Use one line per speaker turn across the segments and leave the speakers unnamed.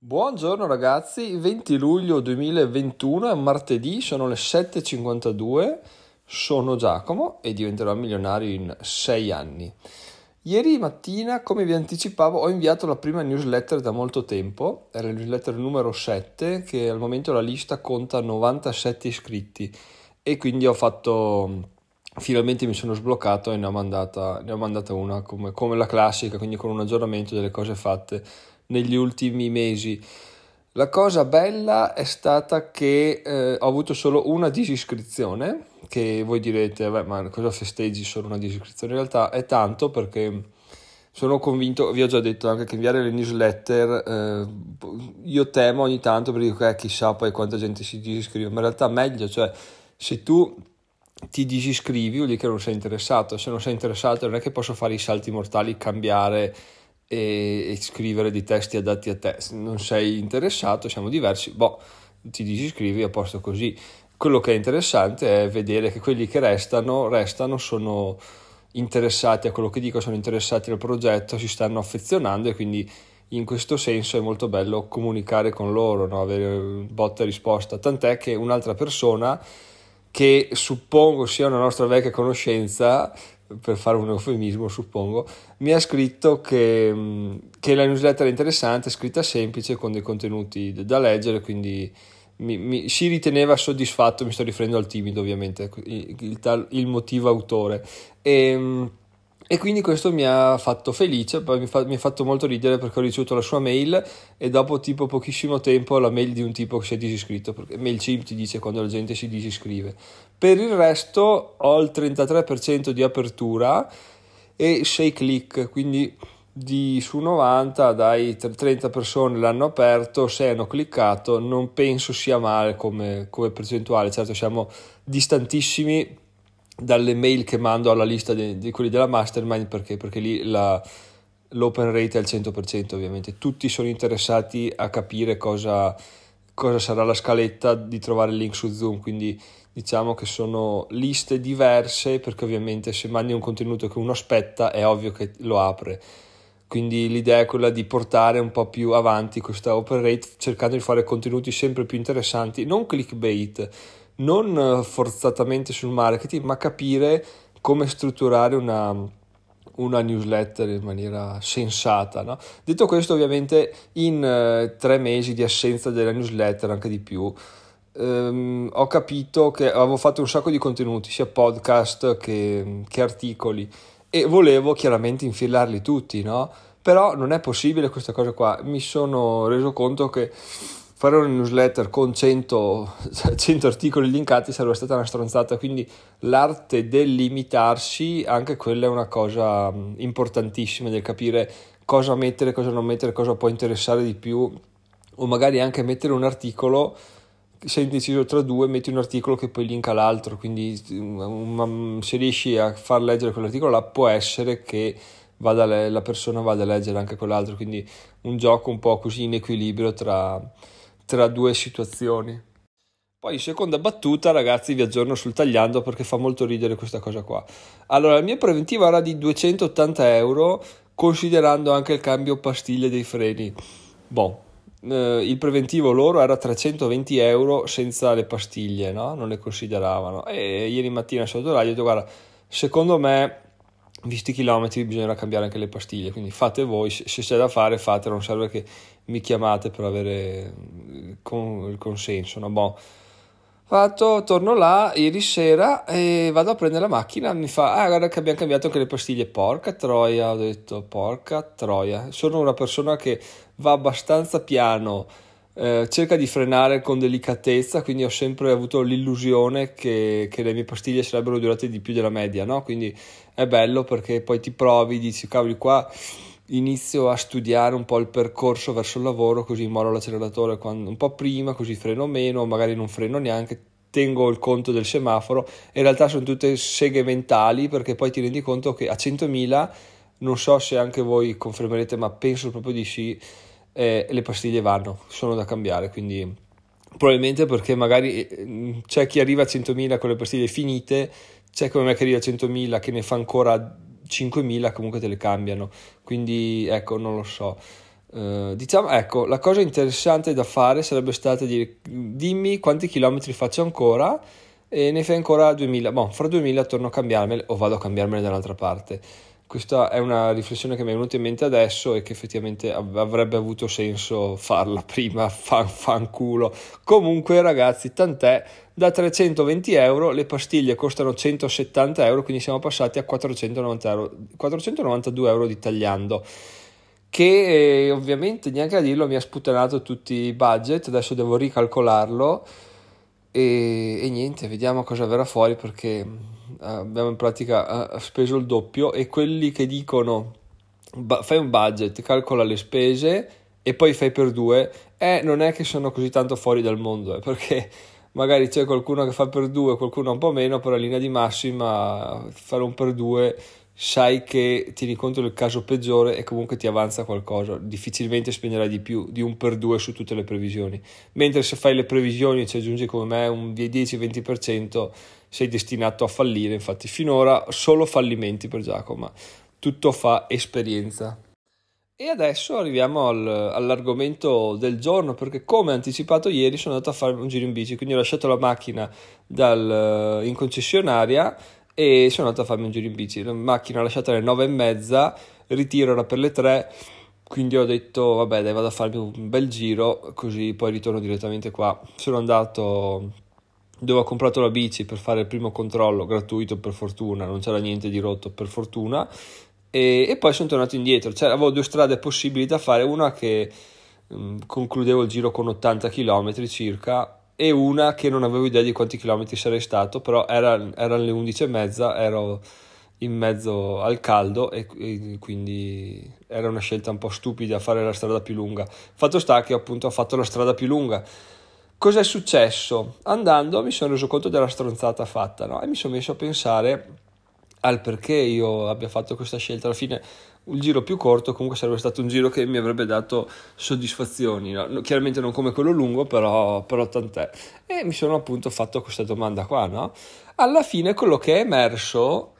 Buongiorno ragazzi, 20 luglio 2021 è martedì, sono le 7.52, sono Giacomo e diventerò milionario in 6 anni. Ieri mattina, come vi anticipavo, ho inviato la prima newsletter da molto tempo, era la newsletter numero 7 che al momento la lista conta 97 iscritti. E quindi ho fatto finalmente mi sono sbloccato e ne ho mandata, ne ho mandata una come, come, la classica, quindi con un aggiornamento delle cose fatte negli ultimi mesi. La cosa bella è stata che eh, ho avuto solo una disiscrizione, che voi direte, beh, ma cosa festeggi solo una disiscrizione? In realtà è tanto perché sono convinto, vi ho già detto anche che inviare le newsletter, eh, io temo ogni tanto perché eh, chissà poi quanta gente si disiscrive, ma in realtà meglio, cioè se tu ti disiscrivi vuol dire che non sei interessato, se non sei interessato non è che posso fare i salti mortali, cambiare e, e scrivere dei testi adatti a te, se non sei interessato, siamo diversi, boh, ti disiscrivi a posto così. Quello che è interessante è vedere che quelli che restano, restano, sono interessati a quello che dico, sono interessati al progetto, si stanno affezionando e quindi in questo senso è molto bello comunicare con loro, no? avere botta e risposta, tant'è che un'altra persona che suppongo sia una nostra vecchia conoscenza, per fare un eufemismo suppongo, mi ha scritto che, mm, che la newsletter è interessante, scritta semplice, con dei contenuti da leggere, quindi mi, mi, si riteneva soddisfatto, mi sto riferendo al timido ovviamente, il, il, il motivo autore. E, mm, e quindi questo mi ha fatto felice, mi, fa, mi, ha fatto molto ridere perché ho ricevuto la sua mail e dopo tipo pochissimo tempo la mail di un tipo che si è disiscritto, perché MailChimp ti dice quando la gente si disiscrive. Per il resto ho il 33% di apertura e 6 click, quindi di su 90 dai 30 persone l'hanno aperto, 6 hanno cliccato, non penso sia male come, come percentuale, certo siamo distantissimi dalle mail che mando alla lista di, di quelli della mastermind perché, perché lì la, l'open rate è al 100% ovviamente. Tutti sono interessati a capire cosa, cosa sarà la scaletta di trovare il link su Zoom quindi diciamo che sono liste diverse perché ovviamente se mandi un contenuto che uno aspetta è ovvio che lo apre quindi l'idea è quella di portare un po' più avanti questa open rate cercando di fare contenuti sempre più interessanti non clickbait non forzatamente sul marketing, ma capire come strutturare una, una newsletter in maniera sensata. No? Detto questo, ovviamente, in eh, tre mesi di assenza della newsletter, anche di più, ehm, ho capito che avevo fatto un sacco di contenuti, sia podcast che, che articoli, e volevo chiaramente infilarli tutti, no? Però non è possibile questa cosa qua. Mi sono reso conto che fare una newsletter con 100, 100 articoli linkati sarebbe stata una stronzata, quindi l'arte del limitarsi, anche quella è una cosa importantissima del capire cosa mettere, cosa non mettere, cosa può interessare di più, o magari anche mettere un articolo sei indeciso tra due, metti un articolo che poi linka l'altro, quindi se riesci a far leggere quell'articolo là può essere che le, la persona vada a leggere anche quell'altro, quindi un gioco un po' così in equilibrio tra tra due situazioni. Poi, seconda battuta, ragazzi, vi aggiorno sul tagliando perché fa molto ridere questa cosa qua. Allora, la mia preventiva era di 280 euro, considerando anche il cambio pastiglie dei freni. Bon, eh, il preventivo loro era 320 euro senza le pastiglie, no? Non le consideravano. E ieri mattina sotto radio ho detto, guarda, secondo me visti i chilometri bisognerà cambiare anche le pastiglie quindi fate voi se, c'è da fare fatelo non serve che mi chiamate per avere con, il consenso no? Bon. Fatto torno là ieri sera e vado a prendere la macchina mi fa ah guarda che abbiamo cambiato anche le pastiglie porca troia ho detto porca troia sono una persona che va abbastanza piano eh, cerca di frenare con delicatezza, quindi ho sempre avuto l'illusione che, che, le mie pastiglie sarebbero durate di più della media, no? Quindi è bello perché poi ti provi, dici cavoli qua inizio a studiare un po' il percorso verso il lavoro, così mollo l'acceleratore quando, un po' prima, così freno meno, magari non freno neanche, tengo il conto del semaforo, in realtà sono tutte seghe mentali perché poi ti rendi conto che a 100.000, non so se anche voi confermerete, ma penso proprio di sì, eh, le pastiglie vanno, sono da cambiare, quindi probabilmente perché magari eh, c'è chi arriva a 100.000 con le pastiglie finite, c'è come me che arriva a 100.000 che ne fa ancora 5.000, comunque te le cambiano, quindi ecco, non lo so. Uh, diciamo, ecco, la cosa interessante da fare sarebbe stata dire dimmi quanti chilometri faccio ancora e ne fai ancora 2000, boh, fra 2000 torno a cambiarmene o vado a cambiarmene dall'altra parte. Questa è una riflessione che mi è venuta in mente adesso e che effettivamente avrebbe avuto senso farla prima, fan, fanculo. Comunque ragazzi, tant'è, da 320 euro le pastiglie costano 170 euro, quindi siamo passati a 490 euro, 492 euro di tagliando che eh, ovviamente neanche a dirlo mi ha sputtanato tutti i budget, adesso devo ricalcolarlo e, e niente, vediamo cosa verrà fuori perché abbiamo in pratica speso il doppio e quelli che dicono fai un budget, calcola le spese e poi fai per due, eh, non è che sono così tanto fuori dal mondo, eh, perché magari c'è qualcuno che fa per due, qualcuno un po' meno, però in linea di massima fare un per due sai che tieni conto del caso peggiore e comunque ti avanza qualcosa, difficilmente spenderai di più di un per due su tutte le previsioni, mentre se fai le previsioni e ci aggiungi come me un 10-20% sei destinato a fallire, infatti finora solo fallimenti per Giacomo, tutto fa esperienza. E adesso arriviamo al, all'argomento del giorno perché come anticipato ieri sono andato a fare un giro in bici, quindi ho lasciato la macchina dal, in concessionaria e sono andato a farmi un giro in bici. La macchina lasciata alle nove e mezza, ritiro era per le tre, quindi ho detto vabbè dai vado a farmi un bel giro così poi ritorno direttamente qua. Sono andato dove ho comprato la bici per fare il primo controllo gratuito per fortuna, non c'era niente di rotto per fortuna e, e poi sono tornato indietro. Cioè, avevo due strade possibili da fare, una che mh, concludevo il giro con 80 km circa e una che non avevo idea di quanti chilometri sarei stato, però era, erano le 11 e mezza, ero in mezzo al caldo e, e, quindi era una scelta un po' stupida fare la strada più lunga. Fatto sta che appunto ho fatto la strada più lunga. Cos'è successo? Andando mi sono reso conto della stronzata fatta no? e mi sono messo a pensare al perché io abbia fatto questa scelta. Alla fine un giro più corto comunque sarebbe stato un giro che mi avrebbe dato soddisfazioni, no? chiaramente non come quello lungo, però, però tant'è. E mi sono appunto fatto questa domanda qua, no? Alla fine quello che è emerso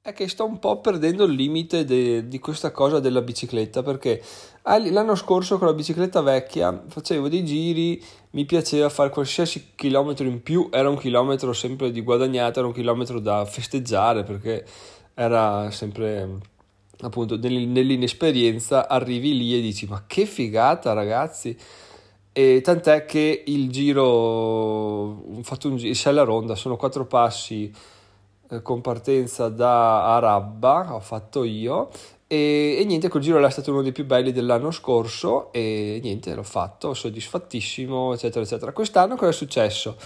è che sto un po' perdendo il limite de, di questa cosa della bicicletta perché l'anno scorso con la bicicletta vecchia facevo dei giri, mi piaceva fare qualsiasi chilometro in più, era un chilometro sempre di guadagnato, era un chilometro da festeggiare perché era sempre appunto nell'inesperienza arrivi lì e dici ma che figata ragazzi! E tant'è che il giro ho fatto un giro, Sella Ronda sono quattro passi eh, con partenza da Arabba ho fatto io e, e, niente quel giro è stato uno dei più belli dell'anno scorso e niente l'ho fatto soddisfattissimo eccetera eccetera. Quest'anno cosa è successo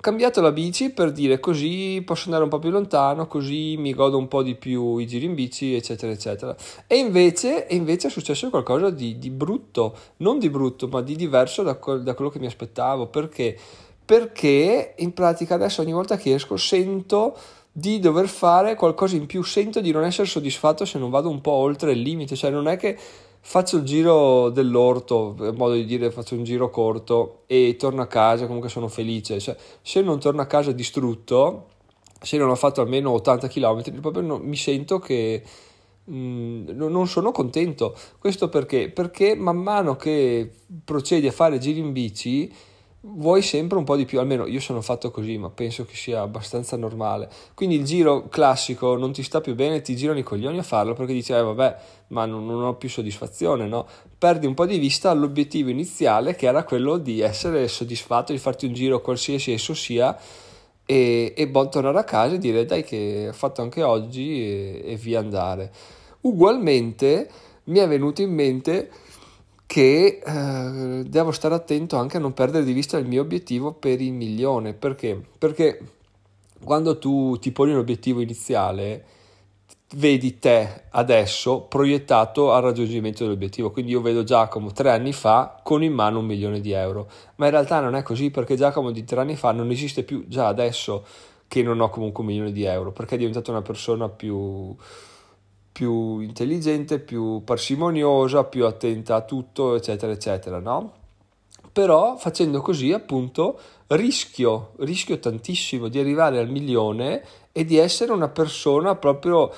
cambiato la bici per dire così posso andare un po' più lontano, così mi godo un po' di più i giri in bici, eccetera, eccetera. E invece, e invece è successo qualcosa di, di, brutto, non di brutto, ma di diverso da, da quello che mi aspettavo. Perché? Perché in pratica adesso ogni volta che esco sento di dover fare qualcosa in più, sento di non essere soddisfatto se non vado un po' oltre il limite, cioè non è che faccio il giro dell'orto, per modo di dire, faccio un giro corto e torno a casa, comunque sono felice. Cioè, se non torno a casa distrutto, se non ho fatto almeno 80 km, proprio non, mi sento che mh, mm, non sono contento. Questo perché? Perché man mano che procedi a fare giri in bici, vuoi sempre un po' di più, almeno io sono fatto così, ma penso che sia abbastanza normale. Quindi il giro classico non ti sta più bene, ti girano i coglioni a farlo perché dici, eh vabbè, ma non, non, ho più soddisfazione, no? Perdi un po' di vista l'obiettivo iniziale che era quello di essere soddisfatto, di farti un giro qualsiasi esso sia e, e bon, tornare a casa e dire dai che ho fatto anche oggi e, e via andare. Ugualmente mi è venuto in mente che eh, devo stare attento anche a non perdere di vista il mio obiettivo per il milione. Perché? Perché quando tu ti poni un obiettivo iniziale, vedi te adesso proiettato al raggiungimento dell'obiettivo. Quindi io vedo Giacomo tre anni fa con in mano un milione di euro. Ma in realtà non è così perché Giacomo di tre anni fa non esiste più già adesso che non ho comunque un milione di euro perché è diventato una persona più più intelligente, più parsimoniosa, più attenta a tutto, eccetera, eccetera, no? Però facendo così, appunto, rischio, rischio tantissimo di arrivare al milione e di essere una persona proprio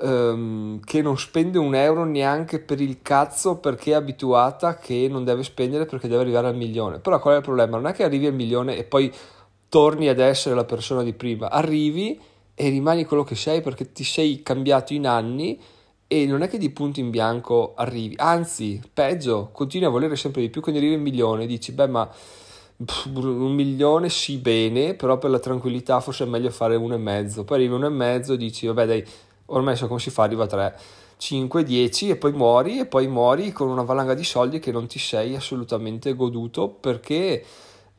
ehm, che non spende un euro neanche per il cazzo perché è abituata che non deve spendere perché deve arrivare al milione. Però qual è il problema? Non è che arrivi al milione e poi torni ad essere la persona di prima, arrivi e rimani quello che sei perché ti sei cambiato in anni e non è che di punto in bianco arrivi, anzi, peggio, continui a volere sempre di più, quindi arrivi al milione, dici, beh, ma un milione sì bene, però per la tranquillità forse è meglio fare uno e mezzo, poi arrivi uno e mezzo e dici, vabbè dai, ormai so come si fa, arriva a 3, 5, 10 e poi muori e poi muori con una valanga di soldi che non ti sei assolutamente goduto perché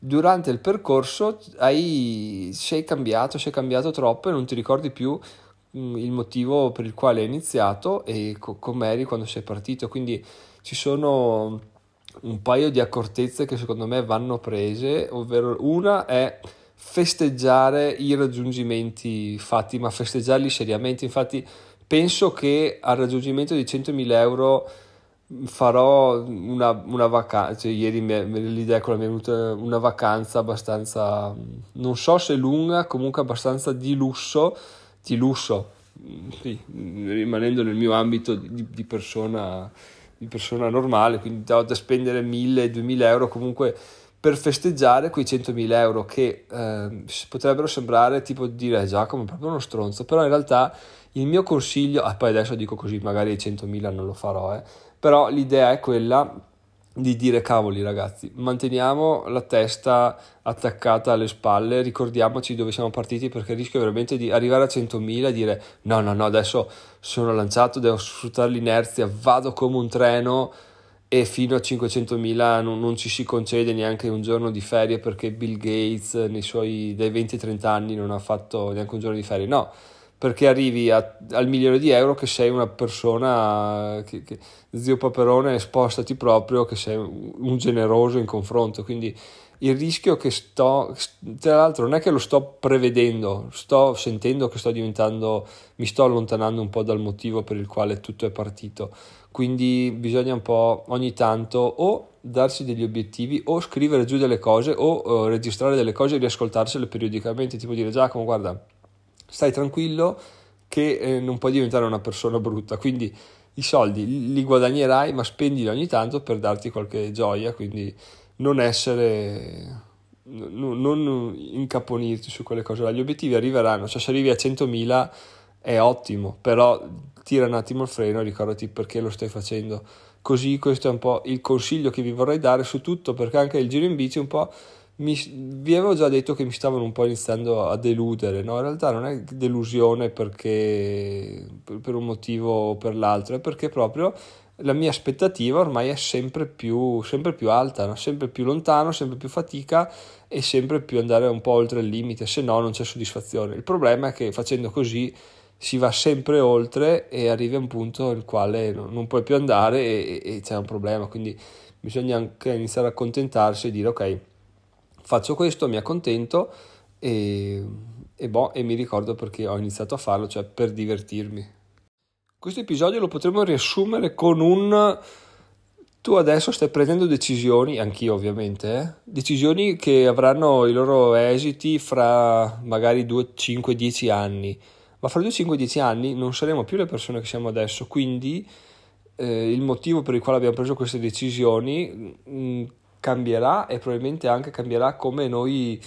durante il percorso hai, sei cambiato, sei cambiato troppo e non ti ricordi più mm, il motivo per il quale hai iniziato e co- com'eri quando sei partito, quindi ci sono un paio di accortezze che secondo me vanno prese, ovvero una è festeggiare i raggiungimenti fatti, ma festeggiarli seriamente. Infatti, penso che al raggiungimento di 100.000 euro farò una, una vacanza. Cioè, ieri mi, l'idea con la mia è venuta una vacanza abbastanza, non so se lunga, comunque abbastanza di lusso. Di lusso, sì, rimanendo nel mio ambito di, di persona di persona normale, quindi da, da spendere 1000-2000 euro comunque per festeggiare quei 100.000 euro che eh, potrebbero sembrare tipo dire eh, Giacomo è proprio uno stronzo, però in realtà il mio consiglio, ah, poi adesso dico così, magari i 100.000 non lo farò, eh, però l'idea è quella di dire cavoli ragazzi, manteniamo la testa attaccata alle spalle, ricordiamoci dove siamo partiti perché rischio veramente di arrivare a 100.000 e dire no no no adesso sono lanciato, devo sfruttare l'inerzia, vado come un treno e fino a 500.000 non, non ci si concede neanche un giorno di ferie perché Bill Gates nei suoi dai 20-30 anni non ha fatto neanche un giorno di ferie, no perché arrivi a, al milione di euro che sei una persona, che, che, zio Paperone, spostati proprio, che sei un generoso in confronto. Quindi il rischio che sto, tra l'altro non è che lo sto prevedendo, sto sentendo che sto diventando, mi sto allontanando un po' dal motivo per il quale tutto è partito. Quindi bisogna un po' ogni tanto o darsi degli obiettivi o scrivere giù delle cose o uh, registrare delle cose e riascoltarsele periodicamente, tipo dire Giacomo guarda stai tranquillo che eh, non puoi diventare una persona brutta, quindi i soldi li guadagnerai ma spendili ogni tanto per darti qualche gioia, quindi non essere, non, non incaponirti su quelle cose, gli obiettivi arriveranno, cioè se arrivi a 100.000 è ottimo, però tira un attimo il freno e ricordati perché lo stai facendo. Così questo è un po' il consiglio che vi vorrei dare su tutto, perché anche il giro in bici un po' mi, vi avevo già detto che mi stavano un po' iniziando a deludere, no? In realtà non è delusione perché per, per un motivo o per l'altro, è perché proprio la mia aspettativa ormai è sempre più, sempre più alta, no? sempre più lontano, sempre più fatica e sempre più andare un po' oltre il limite, se no non c'è soddisfazione. Il problema è che facendo così si va sempre oltre e arrivi a un punto nel quale non, puoi più andare e, e c'è un problema, quindi bisogna anche iniziare a accontentarsi e dire ok faccio questo, mi accontento e, e, boh, e mi ricordo perché ho iniziato a farlo, cioè per divertirmi. Questo episodio lo potremmo riassumere con un tu adesso stai prendendo decisioni, anch'io ovviamente, eh? decisioni che avranno i loro esiti fra magari 2, 5, 10 anni, ma fra 2, 5, 10 anni non saremo più le persone che siamo adesso, quindi eh, il motivo per il quale abbiamo preso queste decisioni mh, mm, cambierà e probabilmente anche cambierà come noi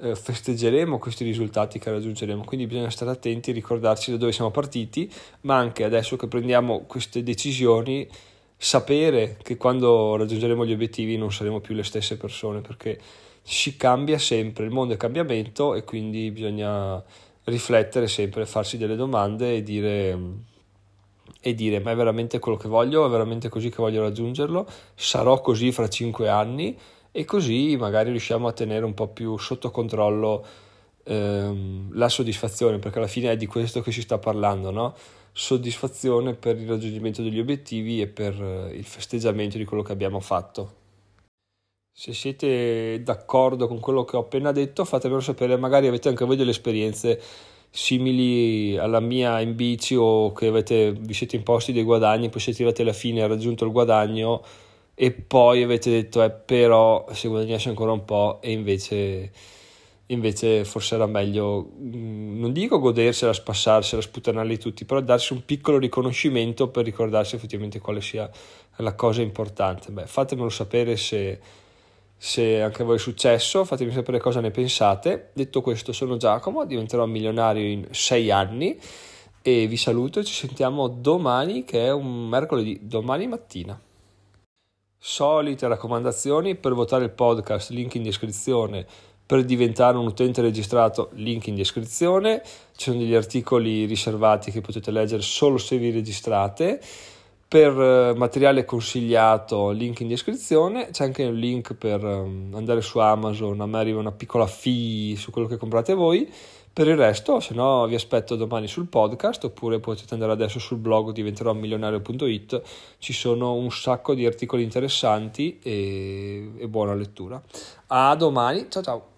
eh, festeggeremo questi risultati che raggiungeremo. Quindi bisogna stare attenti e ricordarci da dove siamo partiti, ma anche adesso che prendiamo queste decisioni, sapere che quando raggiungeremo gli obiettivi non saremo più le stesse persone perché si cambia sempre, il mondo è cambiamento e quindi bisogna riflettere sempre, farsi delle domande e dire e dire ma è veramente quello che voglio, è veramente così che voglio raggiungerlo, sarò così fra cinque anni e così magari riusciamo a tenere un po' più sotto controllo ehm, la soddisfazione, perché alla fine è di questo che si sta parlando, no? soddisfazione per il raggiungimento degli obiettivi e per eh, il festeggiamento di quello che abbiamo fatto. Se siete d'accordo con quello che ho appena detto, fatemelo sapere, magari avete anche voi delle esperienze simili alla mia in bici o che avete, vi siete imposti dei guadagni, poi siete arrivati alla fine e raggiunto il guadagno e poi avete detto eh, però se guadagnassi ancora un po' e invece invece forse era meglio, mm, non dico godersela, spassarsela, sputtanarli tutti, però darsi un piccolo riconoscimento per ricordarsi effettivamente quale sia la cosa importante. Beh, fatemelo sapere se, se anche a voi è successo, fatemi sapere cosa ne pensate. Detto questo, sono Giacomo, diventerò milionario in sei anni e vi saluto e ci sentiamo domani che è un mercoledì, domani mattina. Solite raccomandazioni per votare il podcast, link in descrizione per diventare un utente registrato, link in descrizione. Ci sono degli articoli riservati che potete leggere solo se vi registrate. Per eh, materiale consigliato, link in descrizione. C'è anche un link per ehm, andare su Amazon. A me arriva una piccola fee su quello che comprate voi. Per il resto, se no, vi aspetto domani sul podcast oppure potete andare adesso sul blog diventerò milionario.it. Ci sono un sacco di articoli interessanti e, e buona lettura. A domani, ciao ciao!